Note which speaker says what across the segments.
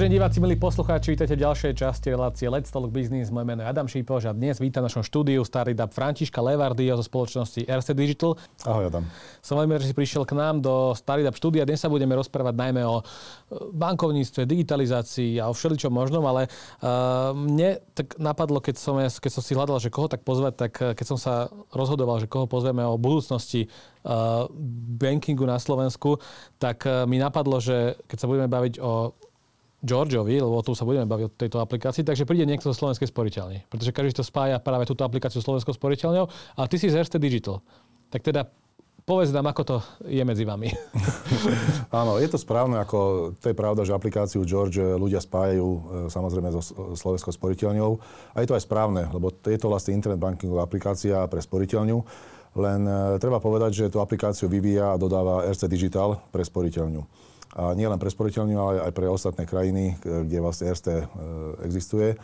Speaker 1: Vážení diváci, milí poslucháči, vítajte v ďalšej časti relácie Let's Talk Business. Moje meno je Adam Šípoš a dnes vítam v našom štúdiu starý dab Františka Levardio zo spoločnosti RC Digital.
Speaker 2: Ahoj Adam.
Speaker 1: Som veľmi rád, že si prišiel k nám do starý dab štúdia. Dnes sa budeme rozprávať najmä o e, bankovníctve, digitalizácii a o všeličom možnom, ale uh, mne tak napadlo, keď som, keď som si hľadal, že koho tak pozvať, tak e, keď som sa rozhodoval, že koho pozveme o budúcnosti uh, bankingu na Slovensku, tak uh, mi napadlo, že keď sa budeme baviť o Georgeovi, lebo tu sa budeme baviť o tejto aplikácii, takže príde niekto zo slovenskej sporiteľne. Pretože každý to spája práve túto aplikáciu slovenskou sporiteľňou a ty si z Erste Digital. Tak teda povedz nám, ako to je medzi vami.
Speaker 2: Áno, je to správne, ako to je pravda, že aplikáciu George ľudia spájajú e, samozrejme so slovenskou sporiteľňou. A je to aj správne, lebo je to vlastne internet bankingová aplikácia pre sporiteľňu. Len e, treba povedať, že tú aplikáciu vyvíja a dodáva RC Digital pre sporiteľňu a nie len pre sporiteľňu, ale aj pre ostatné krajiny, kde vlastne RST e, existuje.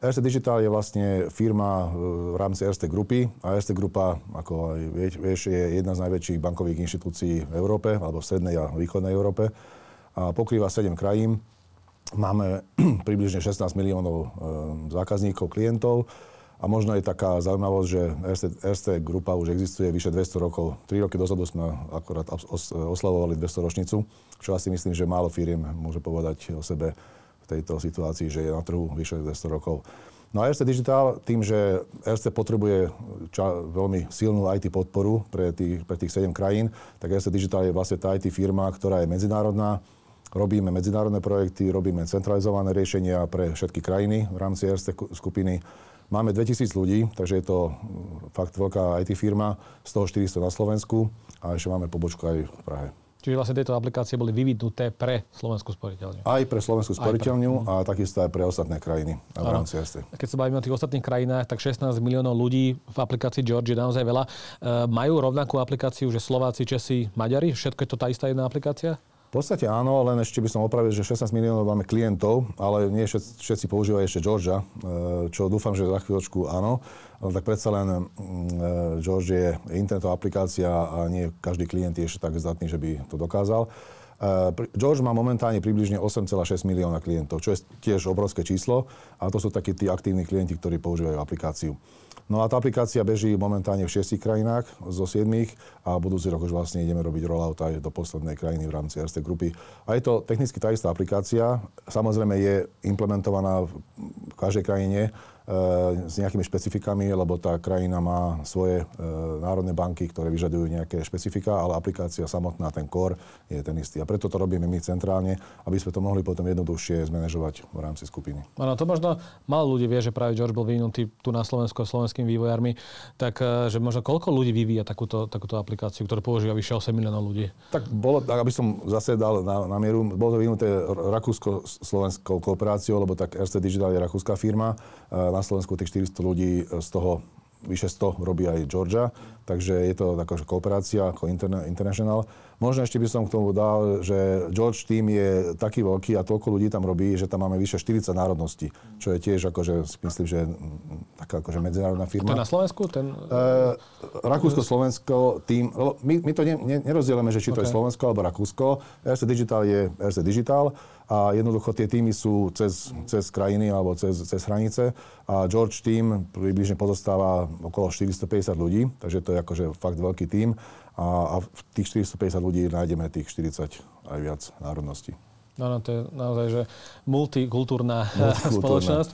Speaker 2: RST Digital je vlastne firma e, v rámci RST grupy a RST grupa, ako aj vieš, je jedna z najväčších bankových inštitúcií v Európe, alebo v strednej a východnej Európe a pokrýva 7 krajín. Máme približne 16 miliónov e, zákazníkov, klientov a možno je taká zaujímavosť, že RST, RST grupa už existuje vyše 200 rokov. Tri roky dozadu sme akorát oslavovali 200 ročnicu, čo asi myslím, že málo firiem môže povedať o sebe v tejto situácii, že je na trhu vyše 200 rokov. No a RST Digital tým, že RST potrebuje ča, veľmi silnú IT podporu pre tých, pre tých 7 krajín, tak RST Digital je vlastne tá IT firma, ktorá je medzinárodná, robíme medzinárodné projekty, robíme centralizované riešenia pre všetky krajiny v rámci RST skupiny Máme 2000 ľudí, takže je to mm, fakt veľká IT firma, z toho 400 na Slovensku a ešte máme pobočku aj v Prahe.
Speaker 1: Čiže vlastne tieto aplikácie boli vyvinuté pre slovenskú sporiteľňu.
Speaker 2: Aj pre slovenskú sporiteľňu pre... a takisto aj pre ostatné krajiny v rámci ST.
Speaker 1: Keď sa bavíme o tých ostatných krajinách, tak 16 miliónov ľudí v aplikácii George je naozaj veľa. E, majú rovnakú aplikáciu, že Slováci, Česi, Maďari? Všetko je to tá istá jedna aplikácia?
Speaker 2: V podstate áno, len ešte by som opravil, že 16 miliónov máme klientov, ale nie všetci, používajú ešte Georgia, e, čo dúfam, že za chvíľočku áno. Ale tak predsa len mm, e, George je internetová aplikácia a nie každý klient je ešte tak zdatný, že by to dokázal. E, George má momentálne približne 8,6 milióna klientov, čo je tiež obrovské číslo a to sú takí tí aktívni klienti, ktorí používajú aplikáciu. No a tá aplikácia beží momentálne v šiestich krajinách zo siedmých a budúci rok už vlastne ideme robiť rollout aj do poslednej krajiny v rámci RST grupy. A je to technicky tá istá aplikácia. Samozrejme je implementovaná v každej krajine s nejakými špecifikami, lebo tá krajina má svoje e, národné banky, ktoré vyžadujú nejaké špecifika, ale aplikácia samotná, ten core je ten istý. A preto to robíme my centrálne, aby sme to mohli potom jednoduchšie zmanéžovať v rámci skupiny.
Speaker 1: Áno, to možno málo ľudí vie, že práve George bol vyvinutý tu na Slovensku a slovenskými vývojármi, tak e, že možno koľko ľudí vyvíja takúto, takúto aplikáciu, ktorú používa vyše 8 miliónov ľudí?
Speaker 2: Tak bolo, aby som zase dal na, na mieru, bolo to vyvinuté rakúsko-slovenskou kooperáciou, lebo tak RC Digital je rakúska firma. Na na Slovensku tých 400 ľudí, z toho vyše 100 robí aj Georgia, takže je to taká kooperácia ako international. Možno ešte by som k tomu dal, že George Team je taký veľký a toľko ľudí tam robí, že tam máme vyše 40 národností, čo je tiež akože, myslím, že taká akože medzinárodná firma.
Speaker 1: To na Slovensku? Ten...
Speaker 2: Uh, Rakúsko-Slovensko tým, my, my to ne, ne, nerozdielame, že či to okay. je Slovensko alebo Rakúsko. RC Digital je RC Digital a jednoducho tie týmy sú cez, cez krajiny alebo cez, cez hranice a George Team približne pozostáva okolo 450 ľudí, takže to je akože fakt veľký tým a, a v tých 450 ľudí nájdeme tých 40 aj viac národností.
Speaker 1: Áno, to je naozaj že multikultúrna, multikultúrna. spoločnosť.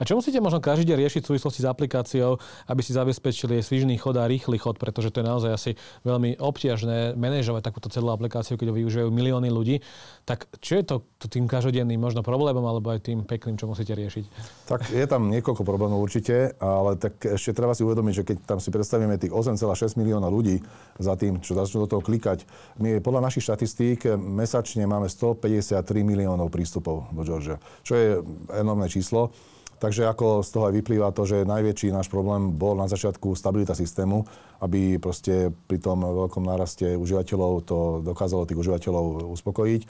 Speaker 1: A čo musíte možno každý deň riešiť v súvislosti s aplikáciou, aby si zabezpečili svižný chod a rýchly chod, pretože to je naozaj asi veľmi obťažné manažovať takúto celú aplikáciu, keď ho využívajú milióny ľudí. Tak čo je to, to tým každodenným možno problémom alebo aj tým pekným, čo musíte riešiť?
Speaker 2: Tak je tam niekoľko problémov určite, ale tak ešte treba si uvedomiť, že keď tam si predstavíme tých 8,6 milióna ľudí za tým, čo začnú do toho klikať, my podľa našich štatistík mesačne máme 153 miliónov prístupov do Georgia, čo je enormné číslo. Takže ako z toho aj vyplýva to, že najväčší náš problém bol na začiatku stabilita systému, aby proste pri tom veľkom náraste užívateľov to dokázalo tých užívateľov uspokojiť.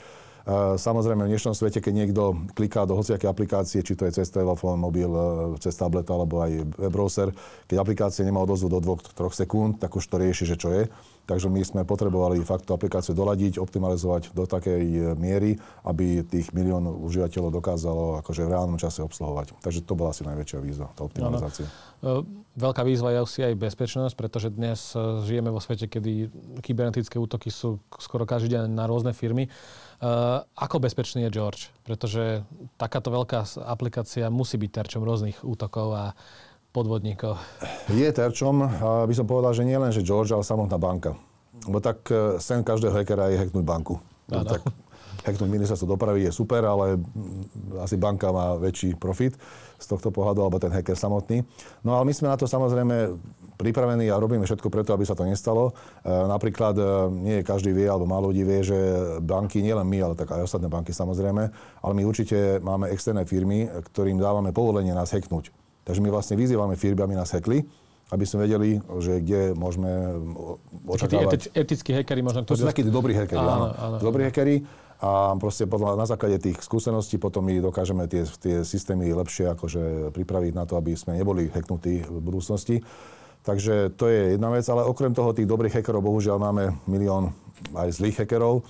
Speaker 2: Samozrejme, v dnešnom svete, keď niekto kliká do hociaké aplikácie, či to je cez telefón, mobil, e, cez tablet alebo aj browser, keď aplikácia nemá odozvu do 2-3 sekúnd, tak už to rieši, že čo je. Takže my sme potrebovali fakt tú aplikáciu doladiť, optimalizovať do takej e, miery, aby tých milión užívateľov dokázalo akože v reálnom čase obsluhovať. Takže to bola asi najväčšia výzva, tá optimalizácia.
Speaker 1: No, veľká výzva je asi aj bezpečnosť, pretože dnes žijeme vo svete, kedy kybernetické útoky sú skoro každý deň na rôzne firmy. Uh, ako bezpečný je George? Pretože takáto veľká aplikácia musí byť terčom rôznych útokov a podvodníkov.
Speaker 2: Je terčom, by som povedal, že nie len, že George, ale samotná banka. Bo tak e, sen každého hackera je hacknúť banku. Ano. Tak hacknúť ministerstvo dopravy je super, ale asi banka má väčší profit z tohto pohľadu, alebo ten hacker samotný. No ale my sme na to samozrejme pripravení a robíme všetko preto, aby sa to nestalo. E, napríklad e, nie každý vie, alebo málo ľudí vie, že banky, nielen my, ale tak aj ostatné banky samozrejme, ale my určite máme externé firmy, ktorým dávame povolenie nás hacknúť. Takže my vlastne vyzývame firmy, aby nás hackli, aby sme vedeli, že kde môžeme očakávať...
Speaker 1: Tí etickí hackeri možno...
Speaker 2: To sú takí dobrí hackeri, áno. áno. Dobrí hackeri a proste podľa, na základe tých skúseností potom my dokážeme tie, tie systémy lepšie akože pripraviť na to, aby sme neboli hacknutí v budúcnosti. Takže to je jedna vec, ale okrem toho tých dobrých hackerov bohužiaľ máme milión aj zlých hackerov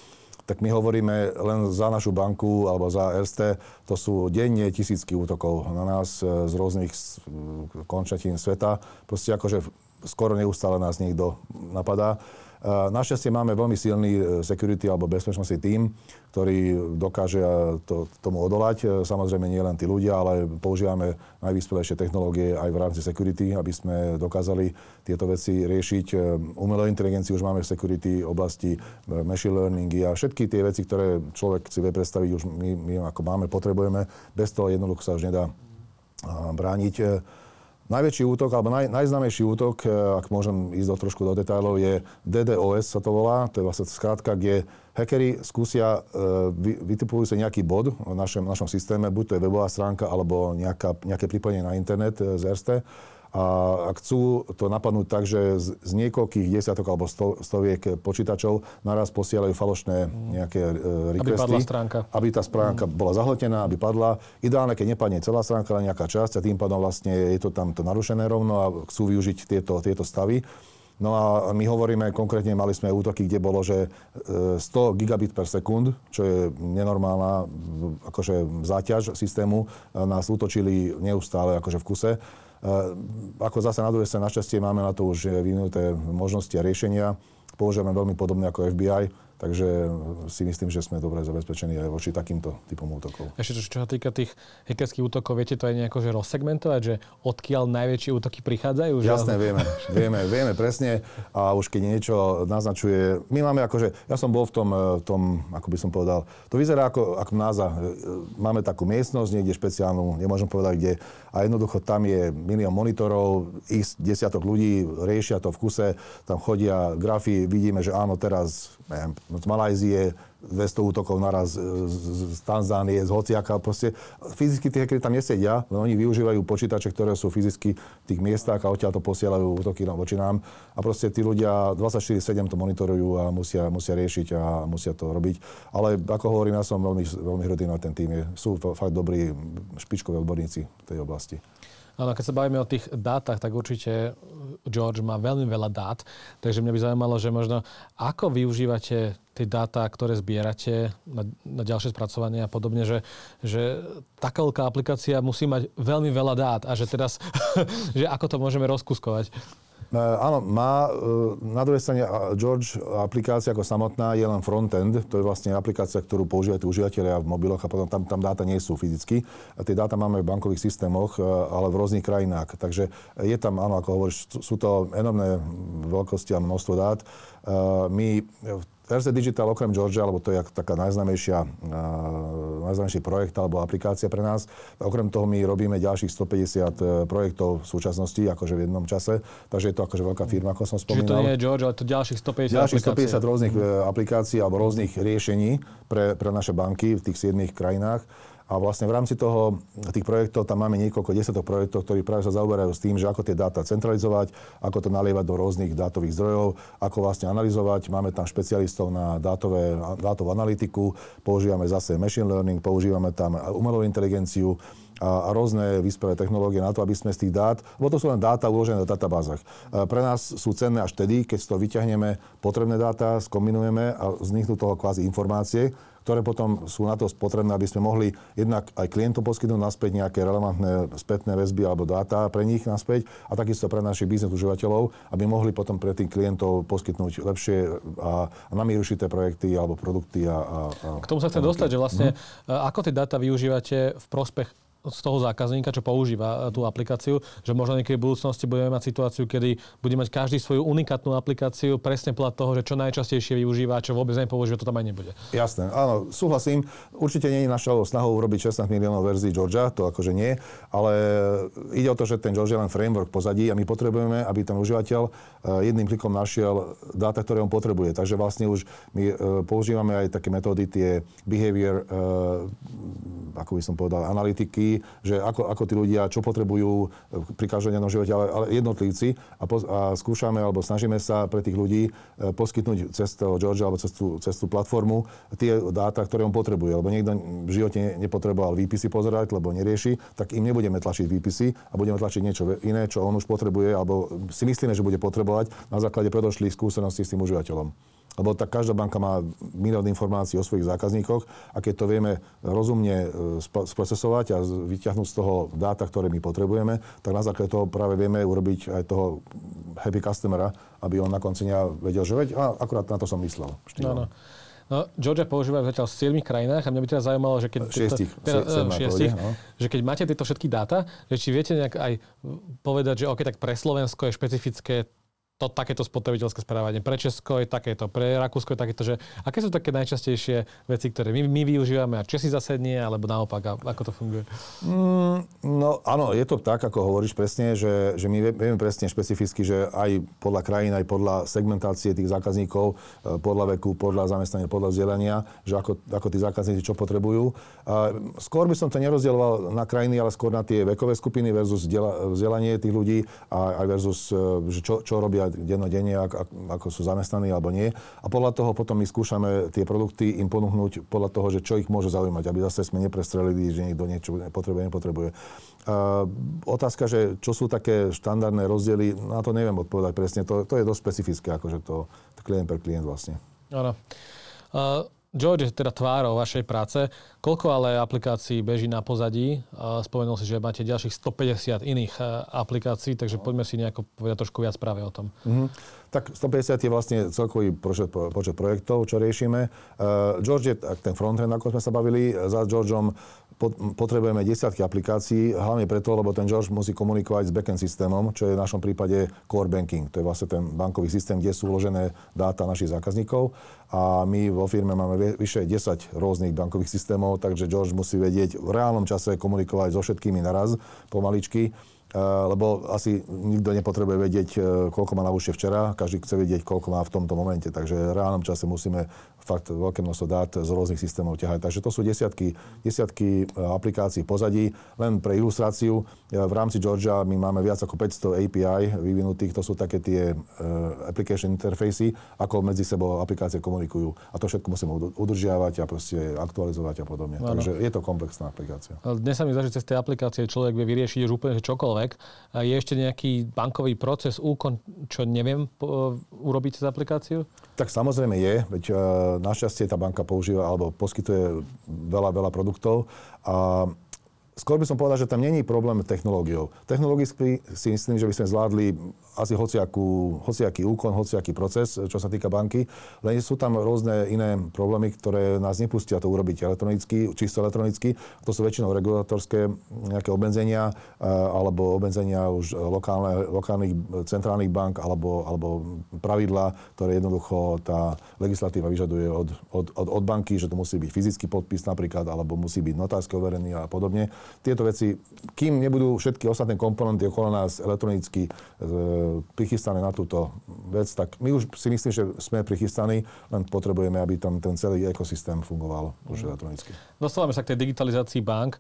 Speaker 2: tak my hovoríme len za našu banku alebo za RST, to sú denne tisícky útokov na nás e, z rôznych končatín sveta. Proste akože skoro neustále nás niekto napadá. Našťastie máme veľmi silný e, security alebo bezpečnostný tím, ktorý dokáže e, to, tomu odolať. E, samozrejme nie len tí ľudia, ale používame najvyspelejšie technológie aj v rámci security, aby sme dokázali tieto veci riešiť. Umelú inteligenciu už máme v security oblasti machine learningy a všetky tie veci, ktoré človek si vie predstaviť, už my, my ako máme, potrebujeme. Bez toho jednoducho sa už nedá brániť. Najväčší útok, alebo naj, najznámejší útok, e, ak môžem ísť do, trošku do detailov, je DDoS sa to volá. To je vlastne skrátka, kde hackeri skúsia, e, vytipujú sa nejaký bod v našom, našom systéme, buď to je webová stránka, alebo nejaká, nejaké pripojenie na internet e, z RST a chcú to napadnúť tak, že z, z niekoľkých desiatok alebo sto, stoviek počítačov naraz posielajú falošné nejaké uh, requesty.
Speaker 1: Aby padla stránka.
Speaker 2: Aby tá stránka mm. bola zahletená, aby padla. Ideálne, keď nepadne celá stránka, ale nejaká časť a tým pádom vlastne je to tam to narušené rovno a chcú využiť tieto, tieto stavy. No a my hovoríme, konkrétne mali sme útoky, kde bolo, že 100 e, gigabit per sekund, čo je nenormálna akože záťaž systému, nás útočili neustále akože v kuse. Ako zase na druhej strane, našťastie máme na to už vyvinuté možnosti a riešenia. Používame veľmi podobne ako FBI, Takže si myslím, že sme dobre zabezpečení aj voči takýmto typom útokov.
Speaker 1: Ešte čo, čo sa týka tých hackerských útokov, viete to aj nejako že rozsegmentovať, že odkiaľ najväčšie útoky prichádzajú?
Speaker 2: Jasné, že... vieme, vieme, vieme presne a už keď niečo naznačuje, my máme akože, ja som bol v tom, v tom ako by som povedal, to vyzerá ako, ako NASA. Máme takú miestnosť niekde špeciálnu, nemôžem povedať kde, a jednoducho tam je milión monitorov, ich desiatok ľudí riešia to v kuse, tam chodia grafy, vidíme, že áno, teraz neviem, z Malajzie, 200 útokov naraz z, z Tanzánie, z hociaka. Proste fyzicky tí hackeri tam nesedia, len oni využívajú počítače, ktoré sú fyzicky v tých miestach a odtiaľ to posielajú útoky voči nám. A proste tí ľudia 24-7 to monitorujú a musia, musia riešiť a musia to robiť. Ale ako hovorím, ja som veľmi, veľmi hrdý na ten tým. Sú fakt dobrí špičkoví odborníci v tej oblasti.
Speaker 1: Áno, keď sa bavíme o tých dátach, tak určite George má veľmi veľa dát, takže mňa by zaujímalo, že možno ako využívate tie dáta, ktoré zbierate na, na ďalšie spracovanie a podobne, že, že taká aplikácia musí mať veľmi veľa dát a že teraz, že ako to môžeme rozkuskovať.
Speaker 2: E, áno, má e, na druhej strane George aplikácia ako samotná je len frontend, to je vlastne aplikácia, ktorú používajú užívateľia v mobiloch a potom tam, tam dáta nie sú fyzicky. A tie dáta máme v bankových systémoch, e, ale v rôznych krajinách. Takže je tam, áno, ako hovoríš, sú to enormné veľkosti a množstvo dát. My v RZ Digital okrem Georgia, lebo to je taká najznámejšia, najznámejší projekt alebo aplikácia pre nás. Okrem toho my robíme ďalších 150 e, projektov v súčasnosti, akože v jednom čase. Takže je to akože veľká firma, ako som spomínal.
Speaker 1: Čiže to nie je George, ale to ďalších 150
Speaker 2: Ďalších 150 rôznych e, aplikácií alebo rôznych riešení pre, pre naše banky v tých 7 krajinách. A vlastne v rámci toho, tých projektov, tam máme niekoľko desiatok projektov, ktorí práve sa zaoberajú s tým, že ako tie dáta centralizovať, ako to nalievať do rôznych dátových zdrojov, ako vlastne analyzovať. Máme tam špecialistov na dátové, dátovú analytiku, používame zase machine learning, používame tam umelú inteligenciu, a, a rôzne vyspelé technológie na to, aby sme z tých dát, lebo to sú len dáta uložené v databázach. Pre nás sú cenné až tedy, keď z toho vyťahneme potrebné dáta, skombinujeme a vzniknú toho kvázi informácie, ktoré potom sú na to potrebné, aby sme mohli jednak aj klientom poskytnúť naspäť nejaké relevantné spätné väzby alebo dáta pre nich naspäť a takisto pre našich biznes užívateľov, aby mohli potom pre tých klientov poskytnúť lepšie a, a namierušité projekty alebo produkty. A, a,
Speaker 1: K tomu sa chcem dostať, že vlastne hm. ako tie dáta využívate v prospech z toho zákazníka, čo používa e, tú aplikáciu, že možno niekedy v budúcnosti budeme mať situáciu, kedy bude mať každý svoju unikátnu aplikáciu presne podľa toho, že čo najčastejšie využíva čo vôbec nepoužíva, to tam aj nebude.
Speaker 2: Jasné, áno, súhlasím. Určite nie je našou snahou urobiť 16 miliónov verzií Georgia, to akože nie, ale ide o to, že ten Georgia len framework pozadí a my potrebujeme, aby ten užívateľ e, jedným klikom našiel dáta, ktoré on potrebuje. Takže vlastne už my e, používame aj také metódy, tie behavior, ako by som povedal, analytiky, že ako, ako tí ľudia, čo potrebujú e, pri každodennom živote, ale, ale jednotlivci a, po, a skúšame alebo snažíme sa pre tých ľudí e, poskytnúť cez toho Georgia alebo cez tú, cez tú platformu tie dáta, ktoré on potrebuje. Lebo niekto v živote nepotreboval výpisy pozerať, lebo nerieši, tak im nebudeme tlačiť výpisy a budeme tlačiť niečo iné, čo on už potrebuje alebo si myslíme, že bude potrebovať na základe predošlých skúseností s tým užívateľom. Lebo tak každá banka má milión informácií o svojich zákazníkoch a keď to vieme rozumne e, sprocesovať a vyťahnuť z toho dáta, ktoré my potrebujeme, tak na základe toho práve vieme urobiť aj toho happy customera, aby on na konci dňa vedel, že veď, a akurát na to som myslel.
Speaker 1: No, no. No, Georgia používajú zatiaľ v 7 krajinách a mňa by teraz zaujímalo, že keď...
Speaker 2: Šiestich. Teda,
Speaker 1: uh, šiestich no. že keď máte tieto všetky dáta, že či viete nejak aj povedať, že OK, tak pre Slovensko je špecifické to takéto spotrebiteľské správanie. Pre Česko je takéto, pre Rakúsko je takéto, že aké sú také najčastejšie veci, ktoré my, my využívame a Česi zase alebo naopak, ako to funguje?
Speaker 2: Mm, no áno, je to tak, ako hovoríš presne, že, že my vieme presne špecificky, že aj podľa krajín, aj podľa segmentácie tých zákazníkov, e, podľa veku, podľa zamestnania, podľa vzdelania, že ako, ako tí zákazníci čo potrebujú. A skôr by som to nerozdieloval na krajiny, ale skôr na tie vekové skupiny versus vzdelanie tých ľudí a aj versus, e, že čo, čo robia dennodenne, ako, sú zamestnaní alebo nie. A podľa toho potom my skúšame tie produkty im ponúknuť podľa toho, že čo ich môže zaujímať, aby zase sme neprestrelili, že niekto niečo potrebuje, nepotrebuje. Uh, otázka, že čo sú také štandardné rozdiely, na to neviem odpovedať presne. To, to je dosť špecifické, akože to, to klient per klient vlastne.
Speaker 1: Áno. Uh, George je teda tvárou vašej práce. Koľko ale aplikácií beží na pozadí? Spomenul si, že máte ďalších 150 iných e, aplikácií, takže poďme si nejako povedať trošku viac práve o tom. Mm-hmm.
Speaker 2: Tak 150 je vlastne celkový počet, počet projektov, čo riešime. Uh, George je ten frontend, ako sme sa bavili. Za Georgeom potrebujeme desiatky aplikácií, hlavne preto, lebo ten George musí komunikovať s backend systémom, čo je v našom prípade core banking. To je vlastne ten bankový systém, kde sú uložené dáta našich zákazníkov. A my vo firme máme vyše 10 rôznych bankových systémov, takže George musí vedieť v reálnom čase komunikovať so všetkými naraz, pomaličky Eh, lebo asi nikto nepotrebuje vedieť, eh, koľko má na včera, každý chce vedieť, koľko má v tomto momente, takže v reálnom čase musíme fakt veľké množstvo dát z rôznych systémov ťahať. Takže to sú desiatky, desiatky eh, aplikácií pozadí. Len pre ilustráciu, v rámci Georgia my máme viac ako 500 API vyvinutých, to sú také tie application interfejsy, ako medzi sebou aplikácie komunikujú. A to všetko musíme udržiavať a proste aktualizovať a podobne. Ano. Takže je to komplexná aplikácia.
Speaker 1: Dnes sa mi zdá, že cez tie aplikácie človek vie vyriešiť už úplne čokoľvek. Je ešte nejaký bankový proces, úkon, čo neviem urobiť cez aplikáciu?
Speaker 2: Tak samozrejme je, veď e, našťastie tá banka používa alebo poskytuje veľa, veľa produktov a skôr by som povedal, že tam není problém technológiou. Technologicky si myslím, že by sme zvládli asi hociakú, hociaký úkon, hociaký proces, čo sa týka banky, len sú tam rôzne iné problémy, ktoré nás nepustia to urobiť elektronicky, čisto elektronicky. To sú väčšinou regulatorské nejaké obmedzenia eh, alebo obmedzenia už lokálne, lokálnych centrálnych bank alebo, alebo pravidla, ktoré jednoducho tá legislatíva vyžaduje od, od, od, od banky, že to musí byť fyzický podpis napríklad, alebo musí byť notársky overený a podobne. Tieto veci, kým nebudú všetky ostatné komponenty okolo nás elektronicky e, prichystané na túto vec, tak my už si myslím, že sme prichystaní, len potrebujeme, aby tam ten celý ekosystém fungoval už elektronicky.
Speaker 1: Dostávame sa k tej digitalizácii bank.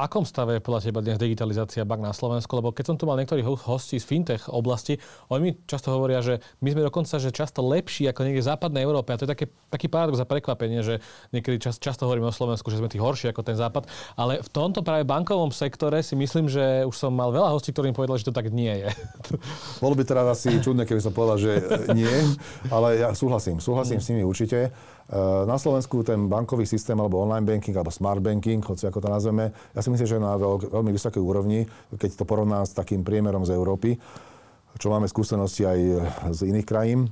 Speaker 1: Akom stave je podľa teba dnes digitalizácia bank na Slovensku? Lebo keď som tu mal niektorých hostí z fintech oblasti, oni mi často hovoria, že my sme dokonca že často lepší ako niekde v západnej Európe. A to je také, taký paradox a prekvapenie, že niekedy čas, často hovoríme o Slovensku, že sme tí horší ako ten západ. Ale v tomto práve bankovom sektore si myslím, že už som mal veľa hostí, ktorí mi povedali, že to tak nie je.
Speaker 2: Bolo by teraz asi čudné, keby som povedal, že nie, ale ja súhlasím. Súhlasím mm. s nimi určite. Eh, na Slovensku ten bankový systém alebo online banking alebo smart banking, hoci ako to nazveme, ja si myslím, že je na veľ, veľmi vysokej úrovni, keď to porovná s takým priemerom z Európy, čo máme skúsenosti aj z iných krajín.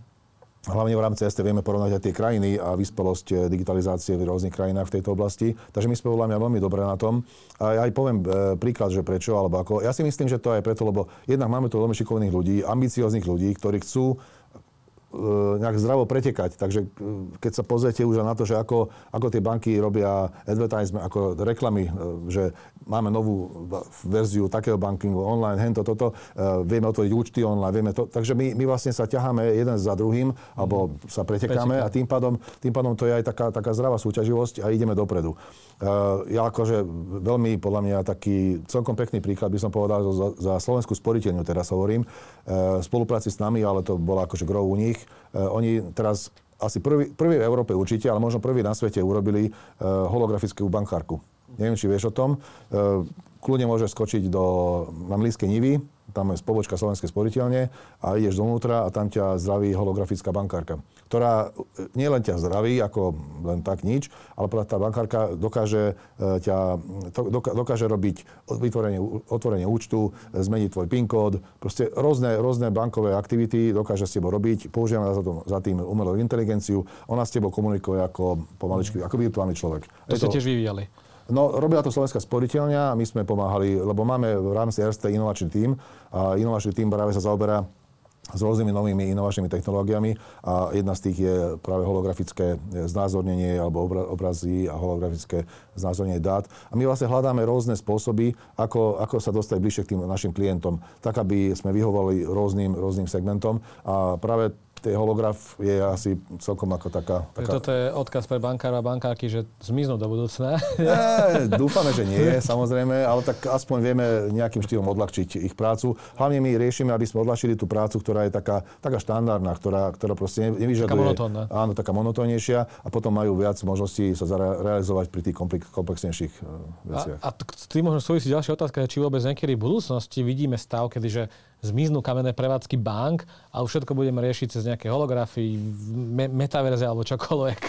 Speaker 2: Hlavne v rámci ST vieme porovnať aj tie krajiny a vyspelosť eh, digitalizácie v rôznych krajinách v tejto oblasti. Takže my sme podľa mňa veľmi dobré na tom. A ja aj poviem eh, príklad, že prečo, alebo ako. Ja si myslím, že to je preto, lebo jednak máme tu veľmi šikovných ľudí, ambicióznych ľudí, ktorí chcú nejak zdravo pretekať. Takže e, keď sa pozriete už na to, že ako, ako tie banky robia advertisement, ako reklamy, e, že máme novú verziu takého bankingu online, hento, toto, vieme otvoriť účty online, vieme to. Takže my, my vlastne sa ťaháme jeden za druhým, alebo sa pretekáme a tým pádom, tým pádom to je aj taká, taká zdravá súťaživosť a ideme dopredu. Ja akože veľmi, podľa mňa, taký celkom pekný príklad by som povedal za, za Slovenskú sporiteľňu, teraz hovorím, v spolupráci s nami, ale to bola akože grov u nich, Eh, oni teraz asi prvý, prvý v Európe určite, ale možno prvý na svete urobili uh, holografickú bankárku. Neviem, či vieš o tom. Uh, kľudne môže skočiť do, na Mlíske Nivy, tam je spobočka Slovenskej sporiteľne a ideš dovnútra a tam ťa zdraví holografická bankárka, ktorá e, nielen ťa zdraví, ako len tak nič, ale tá bankárka dokáže, e, ťa, dokáže robiť vytvorenie, otvorenie účtu, e, zmeniť tvoj PIN kód, proste rôzne, rôzne bankové aktivity dokáže s tebou robiť, používame za, to, za tým umelú inteligenciu, ona s tebou komunikuje ako pomaličky, ako virtuálny človek.
Speaker 1: To ste tiež vyvíjali.
Speaker 2: No, robila to Slovenská sporiteľňa my sme pomáhali, lebo máme v rámci RST inovačný tím a inovačný tím práve sa zaoberá s rôznymi novými inovačnými technológiami a jedna z tých je práve holografické znázornenie alebo obrazy a holografické znázornenie dát. A my vlastne hľadáme rôzne spôsoby, ako, ako sa dostať bližšie k tým našim klientom, tak aby sme vyhovovali rôznym, rôznym segmentom. A práve tej holograf je asi celkom ako taká... taká...
Speaker 1: Toto je odkaz pre bankárov a bankárky, že zmiznú do budúcna.
Speaker 2: Nie, dúfame, že nie, samozrejme, ale tak aspoň vieme nejakým štýlom odľahčiť ich prácu. Hlavne my riešime, aby sme odľahčili tú prácu, ktorá je taká, taká štandardná, ktorá, ktorá proste nevyžaduje... Taká
Speaker 1: monotónna.
Speaker 2: Áno, taká monotónnejšia a potom majú viac možností sa realizovať pri tých komplexnejších e, veciach.
Speaker 1: A, a s tým možno súvisí ďalšia otázka, či vôbec niekedy v budúcnosti vidíme stav, kedy že zmiznú kamenné prevádzky bank a už všetko budeme riešiť cez nejaké holografy, me- metaverze alebo čokoľvek.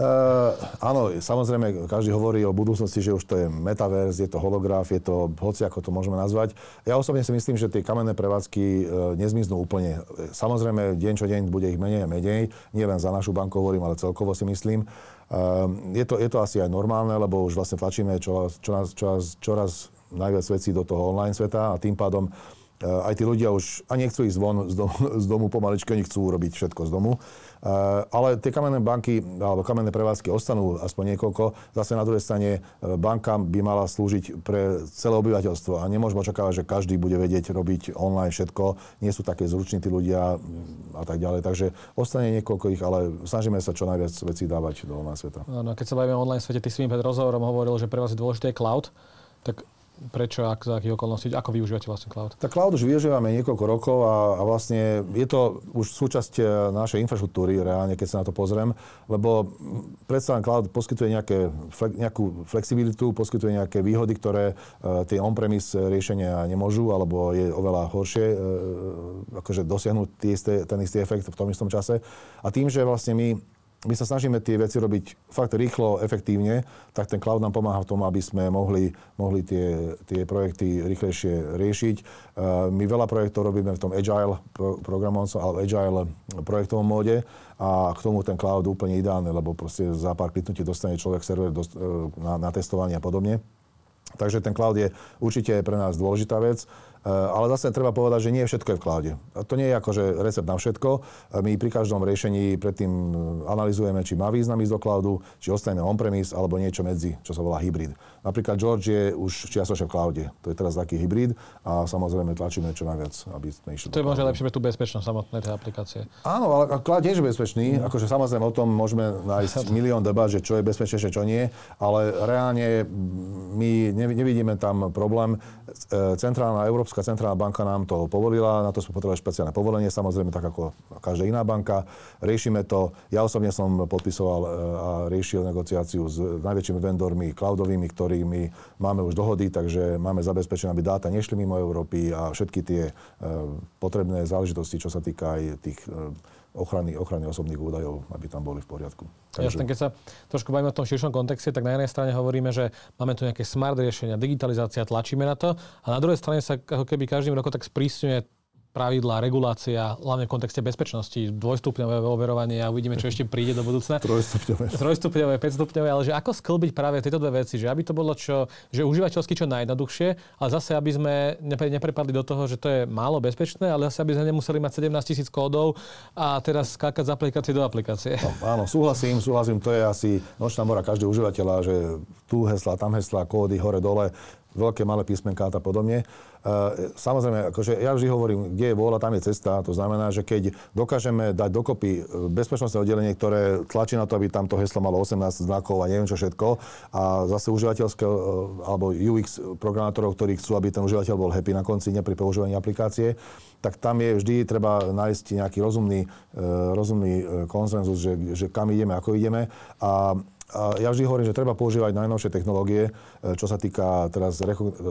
Speaker 2: Uh, áno, samozrejme, každý hovorí o budúcnosti, že už to je metaverz, je to holograf, je to hoci ako to môžeme nazvať. Ja osobne si myslím, že tie kamenné prevádzky uh, nezmiznú úplne. Samozrejme, deň čo deň bude ich menej a menej. Nie len za našu banku hovorím, ale celkovo si myslím. Uh, je, to, je to asi aj normálne, lebo už vlastne tlačíme čoraz, čoraz, čoraz, čoraz najviac vecí do toho online sveta a tým pádom Eh, aj tí ľudia už ani nechcú ísť von z domu, z domu pomaličky, oni chcú urobiť všetko z domu. Eh, ale tie kamenné banky alebo kamenné prevádzky ostanú aspoň niekoľko. Zase na druhej strane eh, banka by mala slúžiť pre celé obyvateľstvo a nemôžeme očakávať, že každý bude vedieť robiť online všetko. Nie sú také zruční tí ľudia mm, a tak ďalej. Takže ostane niekoľko ich, ale snažíme sa čo najviac vecí dávať do online sveta.
Speaker 1: No, keď sa bavíme o online svete, ty si mi pred rozhovorom hovoril, že pre vás je dôležité cloud. Tak prečo, ak, za akých okolností, ako využívate vlastne cloud?
Speaker 2: Tak cloud už využívame niekoľko rokov a, a vlastne je to už súčasť e, našej infraštruktúry reálne, keď sa na to pozriem, lebo predsa cloud poskytuje nejaké, nejakú flexibilitu, poskytuje nejaké výhody, ktoré uh, tie on-premise riešenia nemôžu, alebo je oveľa horšie uh, akože dosiahnuť ten istý efekt v tom istom čase. A tým, že vlastne my my sa snažíme tie veci robiť fakt rýchlo, efektívne, tak ten cloud nám pomáha v tom, aby sme mohli, mohli tie, tie projekty rýchlejšie riešiť. My veľa projektov robíme v tom agile programom, alebo agile projektovom móde a k tomu ten cloud úplne ideálny, lebo proste za pár kliknutí dostane človek server e, na, na testovanie a podobne. Takže ten cloud je určite pre nás dôležitá vec. Ale zase treba povedať, že nie všetko je v cloude. To nie je akože recept na všetko. My pri každom riešení predtým analizujeme, či má význam ísť do cloudu, či ostaneme on-premise, alebo niečo medzi, čo sa volá hybrid. Napríklad George je už čiastočne v cloude. To je teraz taký hybrid a samozrejme tlačíme čo najviac, aby sme išli.
Speaker 1: To je možno lepšie pre tú bezpečnosť samotnej tej aplikácie.
Speaker 2: Áno, ale cloud tiež je bezpečný. Mm. Akože samozrejme o tom môžeme nájsť milión debat, že čo je bezpečnejšie, čo nie, ale reálne my nevidíme tam problém. Centrálna, Európska centrálna banka nám to povolila, na to sme potrebovali špeciálne povolenie, samozrejme tak ako každá iná banka. Riešime to. Ja osobne som podpisoval e, a riešil negociáciu s najväčšími vendormi cloudovými, ktorými máme už dohody, takže máme zabezpečené, aby dáta nešli mimo Európy a všetky tie e, potrebné záležitosti, čo sa týka aj tých e, ochrany, ochrany osobných údajov, aby tam boli v poriadku.
Speaker 1: Takže... Jasne, keď sa trošku bavíme o tom širšom kontexte, tak na jednej strane hovoríme, že máme tu nejaké smart riešenia, digitalizácia, tlačíme na to a na druhej strane sa ako keby každým rokom tak sprísňuje pravidlá, regulácia, hlavne v kontexte bezpečnosti, dvojstupňové overovanie a uvidíme, čo ešte príde do budúcna.
Speaker 2: Trojstupňové.
Speaker 1: Trojstupňové, päťstupňové, ale že ako sklbiť práve tieto dve veci, že aby to bolo čo, že užívateľsky čo najjednoduchšie, ale zase aby sme neprepadli do toho, že to je málo bezpečné, ale zase aby sme nemuseli mať 17 tisíc kódov a teraz skákať z aplikácie do aplikácie.
Speaker 2: No, áno, súhlasím, súhlasím, to je asi nočná mora každého užívateľa, že tu hesla, tam hesla, kódy, hore, dole veľké, malé písmenká a podobne. E, samozrejme, akože ja vždy hovorím, kde je vôľa, tam je cesta. To znamená, že keď dokážeme dať dokopy e, bezpečnostné oddelenie, ktoré tlačí na to, aby tamto heslo malo 18 znakov a neviem čo všetko, a zase užívateľské e, alebo UX programátorov, ktorí chcú, aby ten užívateľ bol happy na konci dňa pri používaní aplikácie, tak tam je vždy treba nájsť nejaký rozumný, rozumný konsenzus, že, že kam ideme, ako ideme. A ja vždy hovorím, že treba používať najnovšie technológie, e, čo sa týka teraz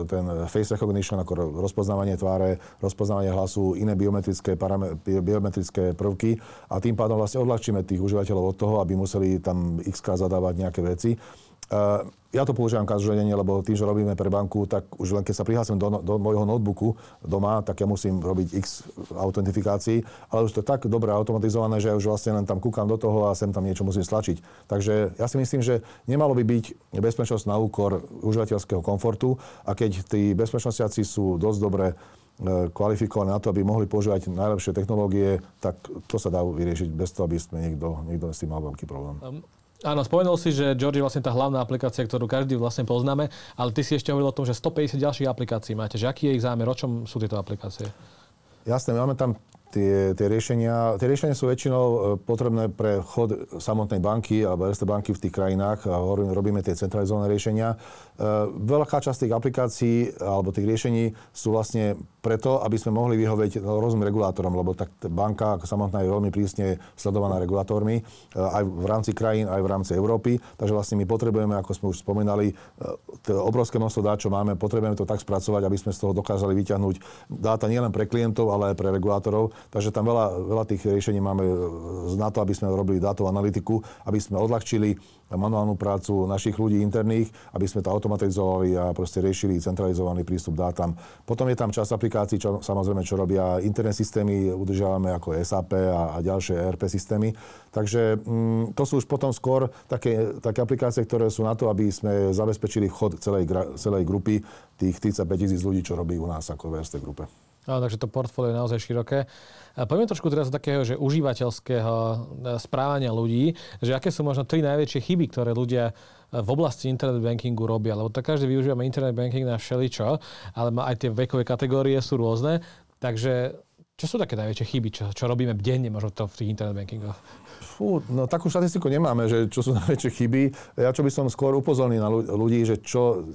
Speaker 2: ten face recognition, ako rozpoznávanie tváre, rozpoznávanie hlasu, iné biometrické, parame, biometrické prvky a tým pádom vlastne odľahčíme tých užívateľov od toho, aby museli tam x zadávať nejaké veci. Uh, ja to používam každodenne, lebo tým, že robíme pre banku, tak už len keď sa prihlásim do, do môjho notebooku doma, tak ja musím robiť x autentifikácií, ale už to je tak dobre automatizované, že ja už vlastne len tam kúkam do toho a sem tam niečo musím stlačiť. Takže ja si myslím, že nemalo by byť bezpečnosť na úkor užívateľského komfortu a keď tí bezpečnostiaci sú dosť dobre e, kvalifikované na to, aby mohli používať najlepšie technológie, tak to sa dá vyriešiť bez toho, aby sme niekto, niekto s tým mal veľký problém.
Speaker 1: Áno, spomenul si, že George je vlastne tá hlavná aplikácia, ktorú každý vlastne poznáme, ale ty si ešte hovoril o tom, že 150 ďalších aplikácií máte. Že aký je ich zámer? O čom sú tieto aplikácie?
Speaker 2: Jasné, máme tam tie, tie, riešenia, tie riešenia sú väčšinou e, potrebné pre chod samotnej banky alebo RST banky v tých krajinách a robíme tie centralizované riešenia. E, veľká časť tých aplikácií alebo tých riešení sú vlastne preto, aby sme mohli vyhovieť rozumným regulátorom, lebo tak banka samotná je veľmi prísne sledovaná regulátormi, e, aj v rámci krajín, aj v rámci Európy. Takže vlastne my potrebujeme, ako sme už spomínali, to obrovské množstvo dát, čo máme, potrebujeme to tak spracovať, aby sme z toho dokázali vyťahnuť dáta nielen pre klientov, ale aj pre regulátorov Takže tam veľa, veľa tých riešení máme e, na to, aby sme robili dátovú analytiku, aby sme odľahčili manuálnu prácu našich ľudí interných, aby sme to automatizovali a proste riešili centralizovaný prístup dátam. Potom je tam časť aplikácií, čo, samozrejme, čo robia internet systémy, udržiavame ako SAP a, a ďalšie ERP systémy. Takže mm, to sú už potom skôr také, také aplikácie, ktoré sú na to, aby sme zabezpečili chod celej, celej grupy tých 35 tisíc ľudí, čo robí u nás ako v RST grupe.
Speaker 1: No, takže to portfólio je naozaj široké. Poďme trošku teraz do takého, že užívateľského e, správania ľudí, že aké sú možno tri najväčšie chyby, ktoré ľudia e, v oblasti internet bankingu robia, lebo tak každý využívame internet banking na všeličo, ale aj tie vekové kategórie sú rôzne. Takže čo sú také najväčšie chyby, čo, čo robíme denne možno to v tých internet bankingoch?
Speaker 2: Fú, no takú štatistiku nemáme, že čo sú najväčšie chyby. Ja čo by som skôr upozornil na ľudí, že čo,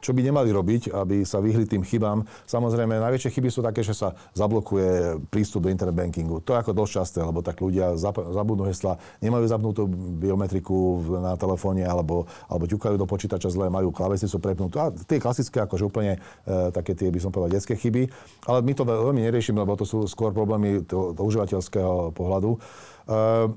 Speaker 2: čo by nemali robiť, aby sa vyhli tým chybám. Samozrejme, najväčšie chyby sú také, že sa zablokuje prístup do internet bankingu. To je ako dosť časté, lebo tak ľudia zabudnú hesla, nemajú zapnutú biometriku na telefóne alebo, alebo ťukajú do počítača zle, majú klávesnicu prepnutú. A tie klasické, akože úplne e, také tie, by som povedal, detské chyby. Ale my to veľmi neriešime, lebo to sú skôr problémy toho, toho užívateľského pohľadu. Uh,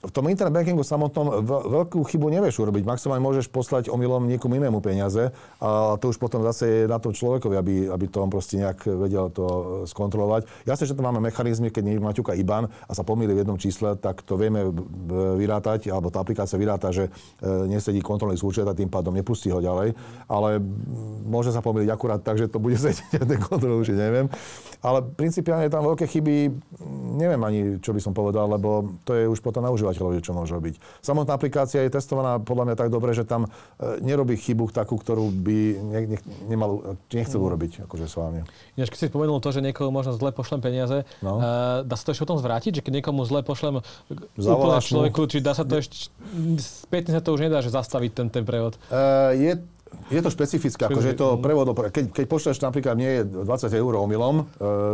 Speaker 2: v tom internet bankingu samotnom veľkú chybu nevieš urobiť. Maximálne môžeš poslať omylom niekomu inému peniaze a to už potom zase je na tom človekovi, aby, aby to on proste nejak vedel to skontrolovať. Jasne, že to máme mechanizmy, keď niekto maťuka IBAN a sa pomýli v jednom čísle, tak to vieme vyrátať, alebo tá aplikácia vyráta, že e, nesedí kontrolný súčet a tým pádom nepustí ho ďalej. Ale môže sa pomýliť akurát tak, že to bude sedieť ten kontrolný účet, neviem. Ale principiálne tam veľké chyby, neviem ani, čo by som povedal, lebo to je už potom na užívateľovi, čo môže robiť. Samotná aplikácia je testovaná podľa mňa tak dobre, že tam e, nerobí chybu takú, ktorú by ne, ne, nemal, nechcel mm. urobiť akože s vami.
Speaker 1: Ináč, keď si spomenul to, že niekoho možno zle pošlem peniaze, no. uh, dá sa to ešte o tom zvrátiť, že keď niekomu zle pošlem úplne človeku, či dá sa to ešte, spätne sa to už nedá, že zastaviť ten, ten prevod?
Speaker 2: Uh, je je to špecifické, akože je to prevod, keď, keď pošleš napríklad nie 20 eur omylom, e,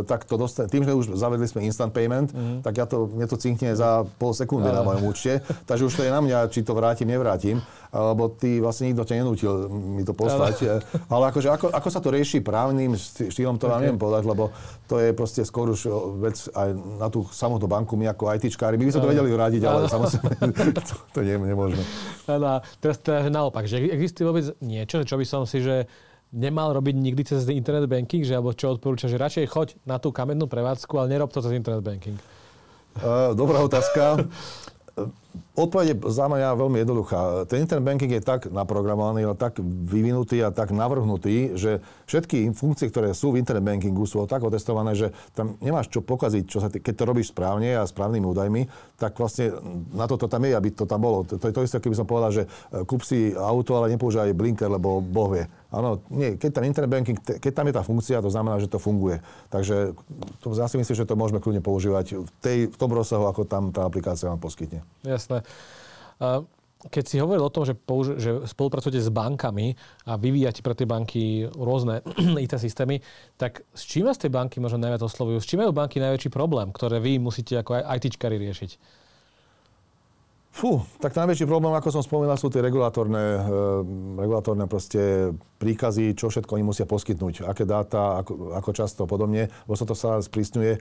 Speaker 2: tak to dostane, tým, že už zavedli sme instant payment, mm. tak ja to, mne to cinkne za pol sekundy na mojom účte, takže už to je na mňa, či to vrátim, nevrátim lebo ty vlastne nikto ťa nenútil mi to poslať. Ale, ale akože ako, ako sa to rieši právnym štýlom, to vám okay. neviem povedať, lebo to je proste skôr už vec aj na tú samotnú banku, my ako ITčkári, my by sme to vedeli radiť, ale samozrejme to, to nie, nemôžeme.
Speaker 1: Teraz, teraz naopak, že existuje vôbec niečo, čo by som si, že nemal robiť nikdy cez internet banking, že alebo čo odporúča, že radšej choď na tú kamennú prevádzku, ale nerob to cez internet banking.
Speaker 2: Uh, dobrá otázka. Odpoveď za mňa veľmi jednoduchá. Ten internet banking je tak naprogramovaný, tak vyvinutý a tak navrhnutý, že všetky funkcie, ktoré sú v internet bankingu, sú tak otestované, že tam nemáš čo pokaziť, čo sa ty, keď to robíš správne a správnymi údajmi, tak vlastne na to, to tam je, aby to tam bolo. To, to je to isté, keby som povedal, že e, kúp si auto, ale nepoužívaj blinker, lebo Boh vie. Áno, nie, keď tam internet banking, keď tam je tá funkcia, to znamená, že to funguje. Takže to, ja si myslím, že to môžeme kľudne používať v, tej, v tom rozsahu, ako tam tá aplikácia vám poskytne.
Speaker 1: Jasné. Keď si hovoril o tom, že, použi- že spolupracujete s bankami a vyvíjate pre tie banky rôzne IT systémy, tak s čím vás tie banky možno najviac oslovujú? S čím majú banky najväčší problém, ktoré vy musíte ako ITčkari riešiť?
Speaker 2: Fú, tak najväčší problém, ako som spomínal, sú tie regulatórne, e, regulatórne proste príkazy, čo všetko oni musia poskytnúť, aké dáta, ako, ako často podobne, lebo sa to sa sprísňuje. E,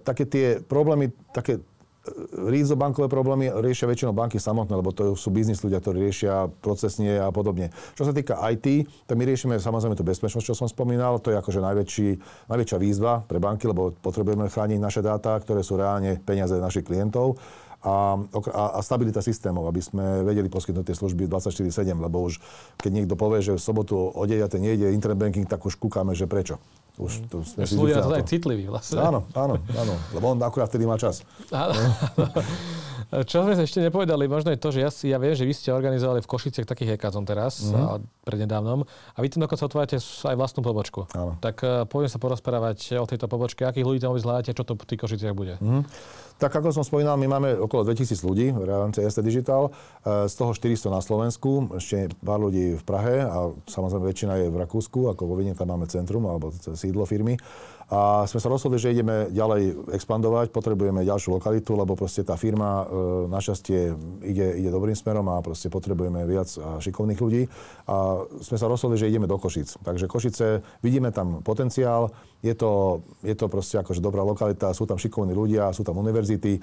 Speaker 2: také tie problémy, také bankové problémy riešia väčšinou banky samotné, lebo to sú biznis ľudia, ktorí riešia procesne a podobne. Čo sa týka IT, tak my riešime samozrejme tú bezpečnosť, čo som spomínal. To je akože najväčší, najväčšia výzva pre banky, lebo potrebujeme chrániť naše dáta, ktoré sú reálne peniaze našich klientov a, a, a stabilita systémov, aby sme vedeli poskytnúť tie služby 24-7, lebo už keď niekto povie, že v sobotu o 9. nejde internet banking, tak už kúkame, že prečo.
Speaker 1: Už to sme si ľudia to aj citliví vlastne.
Speaker 2: Áno, áno, áno, lebo on akurát vtedy má čas. Áno.
Speaker 1: Čo sme ešte nepovedali, možno je to, že ja, si, ja viem, že vy ste organizovali v Košiciach taký hekazon teraz, mm-hmm. prednedávnom, a vy tam dokonca otvárate aj vlastnú pobočku. Áno. Tak uh, poďme sa porozprávať o tejto pobočke, akých ľudí tam vyzhľadáte, čo to v tých Košiciach bude. Mm-hmm.
Speaker 2: Tak ako som spomínal, my máme okolo 2000 ľudí v rámci ST Digital, e, z toho 400 na Slovensku, ešte pár ľudí v Prahe a samozrejme väčšina je v Rakúsku, ako vo Viedne tam máme centrum alebo sídlo firmy. A sme sa rozhodli, že ideme ďalej expandovať, potrebujeme ďalšiu lokalitu, lebo proste tá firma e, našťastie ide, ide dobrým smerom a proste potrebujeme viac a šikovných ľudí. A sme sa rozhodli, že ideme do Košic. Takže Košice, vidíme tam potenciál, je to, je to proste akože dobrá lokalita, sú tam šikovní ľudia, sú tam univerzity, e,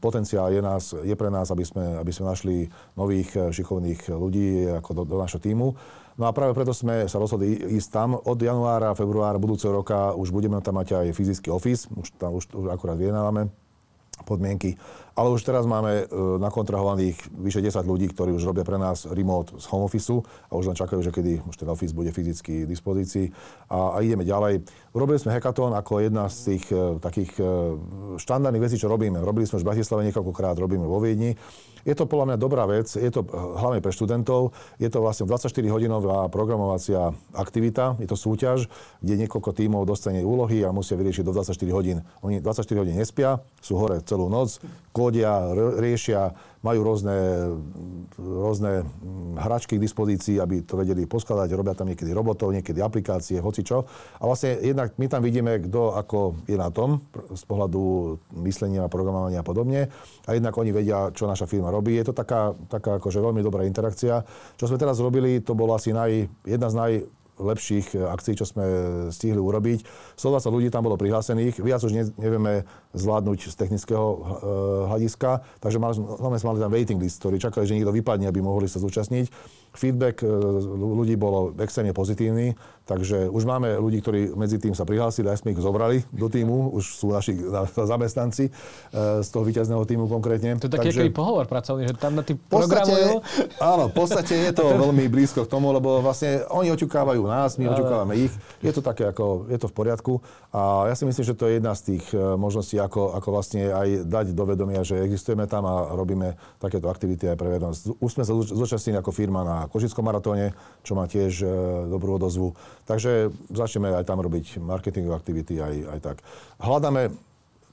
Speaker 2: potenciál je, nás, je pre nás, aby sme, aby sme našli nových e, šikovných ľudí ako do, do našho týmu. No a práve preto sme sa rozhodli ísť tam. Od januára, februára budúceho roka už budeme tam mať aj fyzický office, už tam už, už akurát vyjednávame podmienky. Ale už teraz máme e, nakontrahovaných vyše 10 ľudí, ktorí už robia pre nás remote z home office a už len čakajú, že kedy už ten office bude fyzicky v dispozícii. A, a ideme ďalej. Urobili sme hackathon ako jedna z tých e, takých e, štandardných vecí, čo robíme. Robili sme už v Bratislave niekoľkokrát, robíme vo Viedni. Je to podľa mňa dobrá vec, je to hlavne pre študentov, je to vlastne 24-hodinová programovacia aktivita, je to súťaž, kde niekoľko tímov dostane úlohy a musia vyriešiť do 24 hodín. Oni 24 hodín nespia, sú hore celú noc, kódia, riešia, majú rôzne, rôzne hračky k dispozícii, aby to vedeli poskladať, robia tam niekedy robotov, niekedy aplikácie, hoci čo. A vlastne jednak my tam vidíme, kto ako je na tom z pohľadu myslenia, programovania a podobne. A jednak oni vedia, čo naša firma robí. Je to taká, taká akože veľmi dobrá interakcia. Čo sme teraz robili, to bolo asi naj, jedna z naj lepších akcií, čo sme stihli urobiť. 120 ľudí tam bolo prihlásených, viac už nevieme zvládnuť z technického hľadiska, takže mali, no, mali tam waiting list, ktorí čakali, že niekto vypadne, aby mohli sa zúčastniť. Feedback ľudí bolo extrémne pozitívny, takže už máme ľudí, ktorí medzi tým sa prihlásili, aj sme ich zobrali do týmu, už sú naši zamestnanci z toho víťazného týmu konkrétne.
Speaker 1: To je taký takže, pohovor pracovný, že tam na tým programujú.
Speaker 2: Áno, v podstate je to veľmi blízko k tomu, lebo vlastne oni oťukávajú nás, my oťukávame ich. Je to také ako, je to v poriadku. A ja si myslím, že to je jedna z tých e, možností, ako, ako vlastne aj dať do vedomia, že existujeme tam a robíme takéto aktivity aj pre verejnosť. Už sme sa zúčastnili ako firma na Košickom maratóne, čo má tiež e, dobrú odozvu. Takže začneme aj tam robiť marketingové aktivity, aj, aj tak. Hľadáme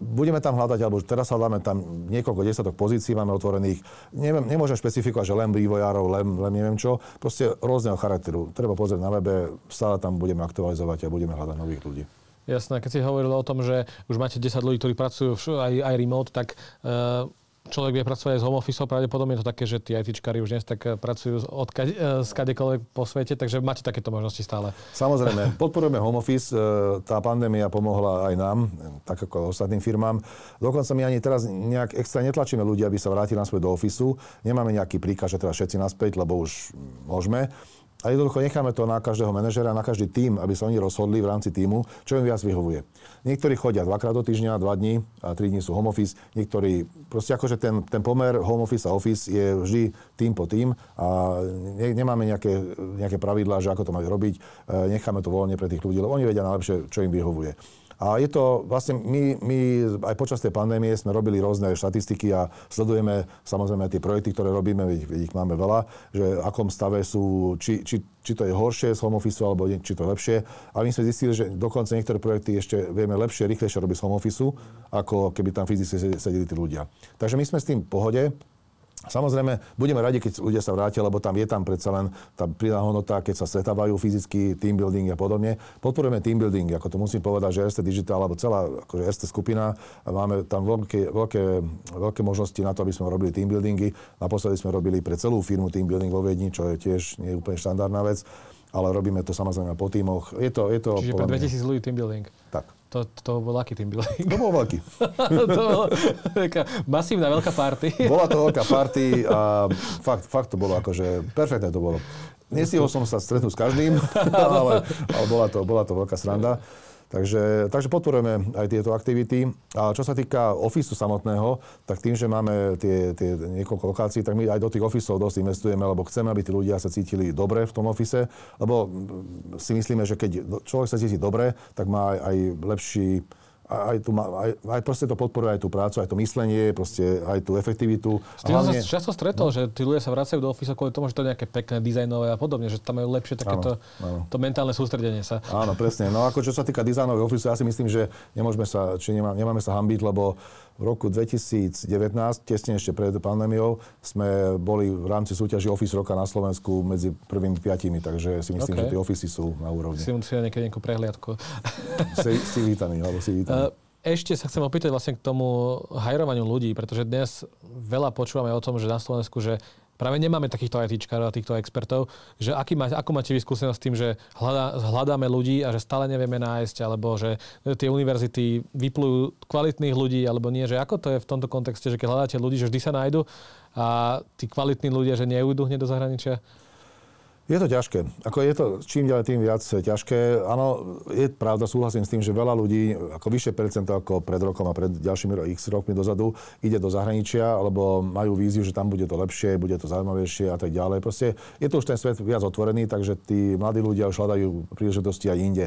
Speaker 2: budeme tam hľadať, alebo teraz hľadáme tam niekoľko desiatok pozícií, máme otvorených. Neviem, nemôžem špecifikovať, že len vývojárov, len, len neviem čo. Proste rôzneho charakteru. Treba pozrieť na webe, stále tam budeme aktualizovať a budeme hľadať nových ľudí.
Speaker 1: Jasné, keď si hovoril o tom, že už máte 10 ľudí, ktorí pracujú aj, aj remote, tak uh, človek vie pracovať aj z home office, pravdepodobne je to také, že tí ITčkári už dnes tak eh, pracujú od kade, z eh, kadekoľvek po svete, takže máte takéto možnosti stále.
Speaker 2: Samozrejme, podporujeme home office, eh, tá pandémia pomohla aj nám, tak ako ostatným firmám. Dokonca my ani teraz nejak extra netlačíme ľudí, aby sa vrátili na svoj do ofisu. Nemáme nejaký príkaz, že teraz všetci naspäť, lebo už môžeme. A jednoducho necháme to na každého manažera, na každý tým, aby sa oni rozhodli v rámci týmu, čo im viac vyhovuje. Niektorí chodia dvakrát do týždňa, dva dní a tri dní sú home office. Niektorí, proste akože ten, ten pomer home office a office je vždy tým po tým a ne, nemáme nejaké, nejaké pravidlá, že ako to majú robiť. E, necháme to voľne pre tých ľudí, lebo oni vedia najlepšie, čo im vyhovuje. A je to vlastne, my, my aj počas tej pandémie sme robili rôzne štatistiky a sledujeme samozrejme tie projekty, ktoré robíme, veď, ich máme veľa, že v akom stave sú, či, či, či to je horšie z home office, alebo či to je lepšie. A my sme zistili, že dokonca niektoré projekty ešte vieme lepšie, rýchlejšie robiť z home office, ako keby tam fyzicky sedeli tí ľudia. Takže my sme s tým v pohode. Samozrejme, budeme radi, keď ľudia sa vrátia, lebo tam je tam predsa len tá pridaná hodnota, keď sa stretávajú fyzicky, team building a podobne. Podporujeme team building, ako to musím povedať, že ST Digital, alebo celá akože ST skupina, máme tam veľké, veľké, veľké možnosti na to, aby sme robili team buildingy. Naposledy sme robili pre celú firmu team building vo Viedni, čo je tiež nie je úplne štandardná vec ale robíme to samozrejme po tímoch. Je to, je to
Speaker 1: Čiže pre 2000 ľudí team building.
Speaker 2: Tak.
Speaker 1: To, to bol aký team building?
Speaker 2: To bol veľký.
Speaker 1: to bol taká masívna veľká party.
Speaker 2: Bola to veľká party a fakt, fakt to bolo akože, perfektné to bolo. Nestihol som sa stretnúť s každým, ale, ale bola, to, bola to veľká sranda. Takže, takže podporujeme aj tieto aktivity. A čo sa týka ofisu samotného, tak tým, že máme tie, tie niekoľko lokácií, tak my aj do tých ofisov dosť investujeme, lebo chceme, aby tí ľudia sa cítili dobre v tom ofise, lebo si myslíme, že keď človek sa cíti dobre, tak má aj lepší aj, má, aj, aj proste to podporuje aj tú prácu, aj to myslenie, proste aj tú efektivitu.
Speaker 1: S tým hlavne... sa často stretol, no. že tí ľudia sa vracajú do ofisu kvôli tomu, že to je nejaké pekné, dizajnové a podobne, že tam majú lepšie takéto áno, áno. to mentálne sústredenie sa.
Speaker 2: Áno, presne. No ako čo sa týka dizajnového ofisu, ja si myslím, že nemôžeme sa, či nemá, nemáme sa hambiť, lebo v roku 2019, tesne ešte pred pandémiou, sme boli v rámci súťaži Office roka na Slovensku medzi prvými piatimi, takže si myslím, okay. že tie ofisy sú na úrovni.
Speaker 1: Si musí niekedy nejakú prehliadku.
Speaker 2: si, si vítaný, alebo si vítaný. Uh,
Speaker 1: ešte sa chcem opýtať vlastne k tomu hajrovaniu ľudí, pretože dnes veľa počúvame o tom, že na Slovensku, že práve nemáme takýchto ITčkárov a týchto expertov, že aký má, ako máte vy skúsenosť s tým, že hľadá, hľadáme ľudí a že stále nevieme nájsť, alebo že tie univerzity vyplujú kvalitných ľudí, alebo nie, že ako to je v tomto kontexte, že keď hľadáte ľudí, že vždy sa nájdu a tí kvalitní ľudia, že neujdu hneď do zahraničia?
Speaker 2: Je to ťažké. Ako je to čím ďalej tým viac ťažké. Áno, je pravda, súhlasím s tým, že veľa ľudí, ako vyššie percento ako pred rokom a pred ďalšími x rokmi dozadu, ide do zahraničia, alebo majú víziu, že tam bude to lepšie, bude to zaujímavejšie a tak ďalej. Proste je to už ten svet viac otvorený, takže tí mladí ľudia už hľadajú príležitosti aj inde.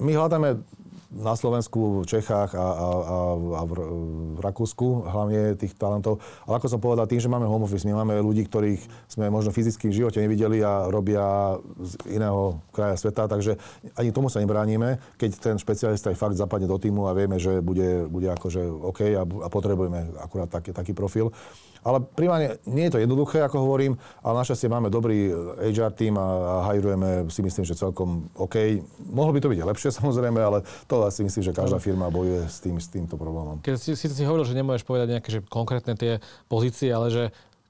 Speaker 2: My hľadáme na Slovensku, v Čechách a, a, a, a v, v Rakúsku, hlavne tých talentov. Ale ako som povedal, tým, že máme home office, my máme ľudí, ktorých sme možno fyzicky v živote nevideli a robia z iného kraja sveta, takže ani tomu sa nebránime, keď ten špecialista aj fakt zapadne do týmu a vieme, že bude, bude akože OK a, a potrebujeme akurát taký, taký profil. Ale primárne nie je to jednoduché, ako hovorím, ale našťastie máme dobrý HR tým a, a hajrujeme si myslím, že celkom OK. Mohlo by to byť lepšie samozrejme, ale to asi myslím, že každá firma bojuje s, tým, s týmto problémom.
Speaker 1: Keď si, si, si hovoril, že nemôžeš povedať nejaké že konkrétne tie pozície, ale že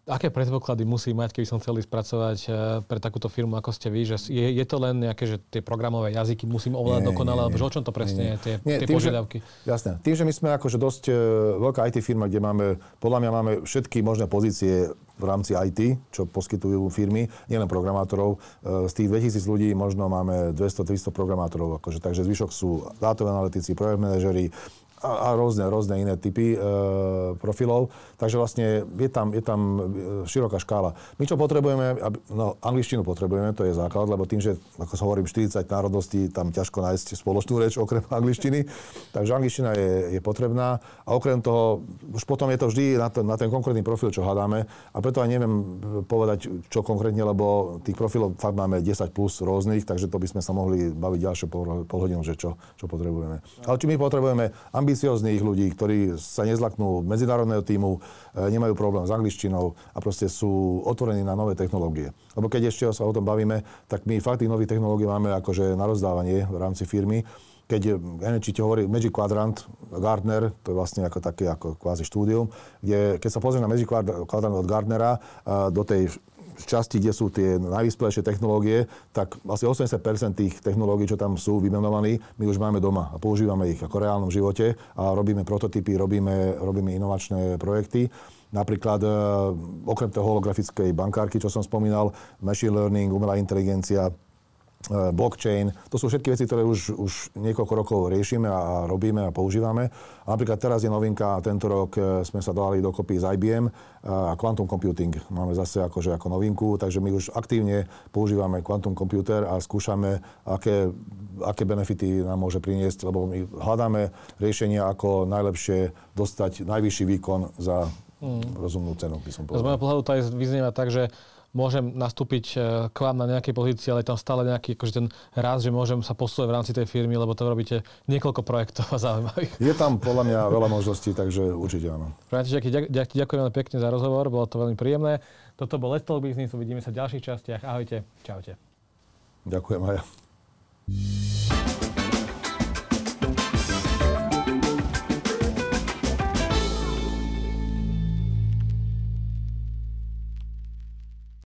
Speaker 1: aké predpoklady musí mať, keby som chcel spracovať eh, pre takúto firmu, ako ste vy? Že je, je to len nejaké, že tie programové jazyky musím ovládať dokonale, alebo o čom to presne je, tie, nie, tie tým, požiadavky?
Speaker 2: Že, jasné. Tým, že my sme akože dosť uh, veľká IT firma, kde máme, podľa mňa máme všetky možné pozície v rámci IT, čo poskytujú firmy, nielen programátorov. Uh, z tých 2000 ľudí možno máme 200-300 programátorov, akože, takže zvyšok sú dátové analytici, projekt manažery, a, a rôzne, rôzne iné typy e, profilov. Takže vlastne je tam, je tam e, široká škála. My čo potrebujeme, aby, no angličtinu potrebujeme, to je základ, lebo tým, že, ako hovorím, 40 národností, tam ťažko nájsť spoločnú reč okrem angličtiny. Takže angličtina je, je potrebná. A okrem toho, už potom je to vždy na, to, na ten konkrétny profil, čo hľadáme. A preto aj neviem povedať, čo konkrétne, lebo tých profilov fakt máme 10 plus rôznych, takže to by sme sa mohli baviť ďalšie pol, pol hodinu, že čo, čo potrebujeme. Ale či my potrebujeme ambiciozných ľudí, ktorí sa nezlaknú medzinárodného týmu, e, nemajú problém s angličtinou a proste sú otvorení na nové technológie. Lebo keď ešte sa o tom bavíme, tak my fakt tých nových technológií máme akože na rozdávanie v rámci firmy keď, neviem, či ti hovorí Magic Quadrant, Gardner, to je vlastne ako také ako kvázi štúdium, kde keď sa pozrie na Magic Quadrant od Gardnera do tej časti, kde sú tie najvyspelejšie technológie, tak asi 80% tých technológií, čo tam sú vymenovaní, my už máme doma a používame ich ako v reálnom živote a robíme prototypy, robíme, robíme inovačné projekty. Napríklad e, okrem toho holografickej bankárky, čo som spomínal, machine learning, umelá inteligencia, blockchain. To sú všetky veci, ktoré už, už niekoľko rokov riešime a robíme a používame. A napríklad teraz je novinka, tento rok e, sme sa dali dokopy z IBM e, a quantum computing máme zase akože ako novinku, takže my už aktívne používame quantum computer a skúšame, aké, aké benefity nám môže priniesť, lebo my hľadáme riešenia, ako najlepšie dostať najvyšší výkon za mm. rozumnú cenu, by som povedal.
Speaker 1: Z môjho pohľadu to aj vyznieva tak, že môžem nastúpiť e, k vám na nejakej pozícii, ale je tam stále nejaký akože ten raz, že môžem sa posúvať v rámci tej firmy, lebo to robíte niekoľko projektov a zaujímavých.
Speaker 2: Je tam podľa mňa veľa možností, takže určite áno.
Speaker 1: František, ďakujem veľmi pekne za rozhovor, bolo to veľmi príjemné. Toto bol Let's Talk Business, uvidíme sa v ďalších častiach. Ahojte, čaute.
Speaker 2: Ďakujem aj ja.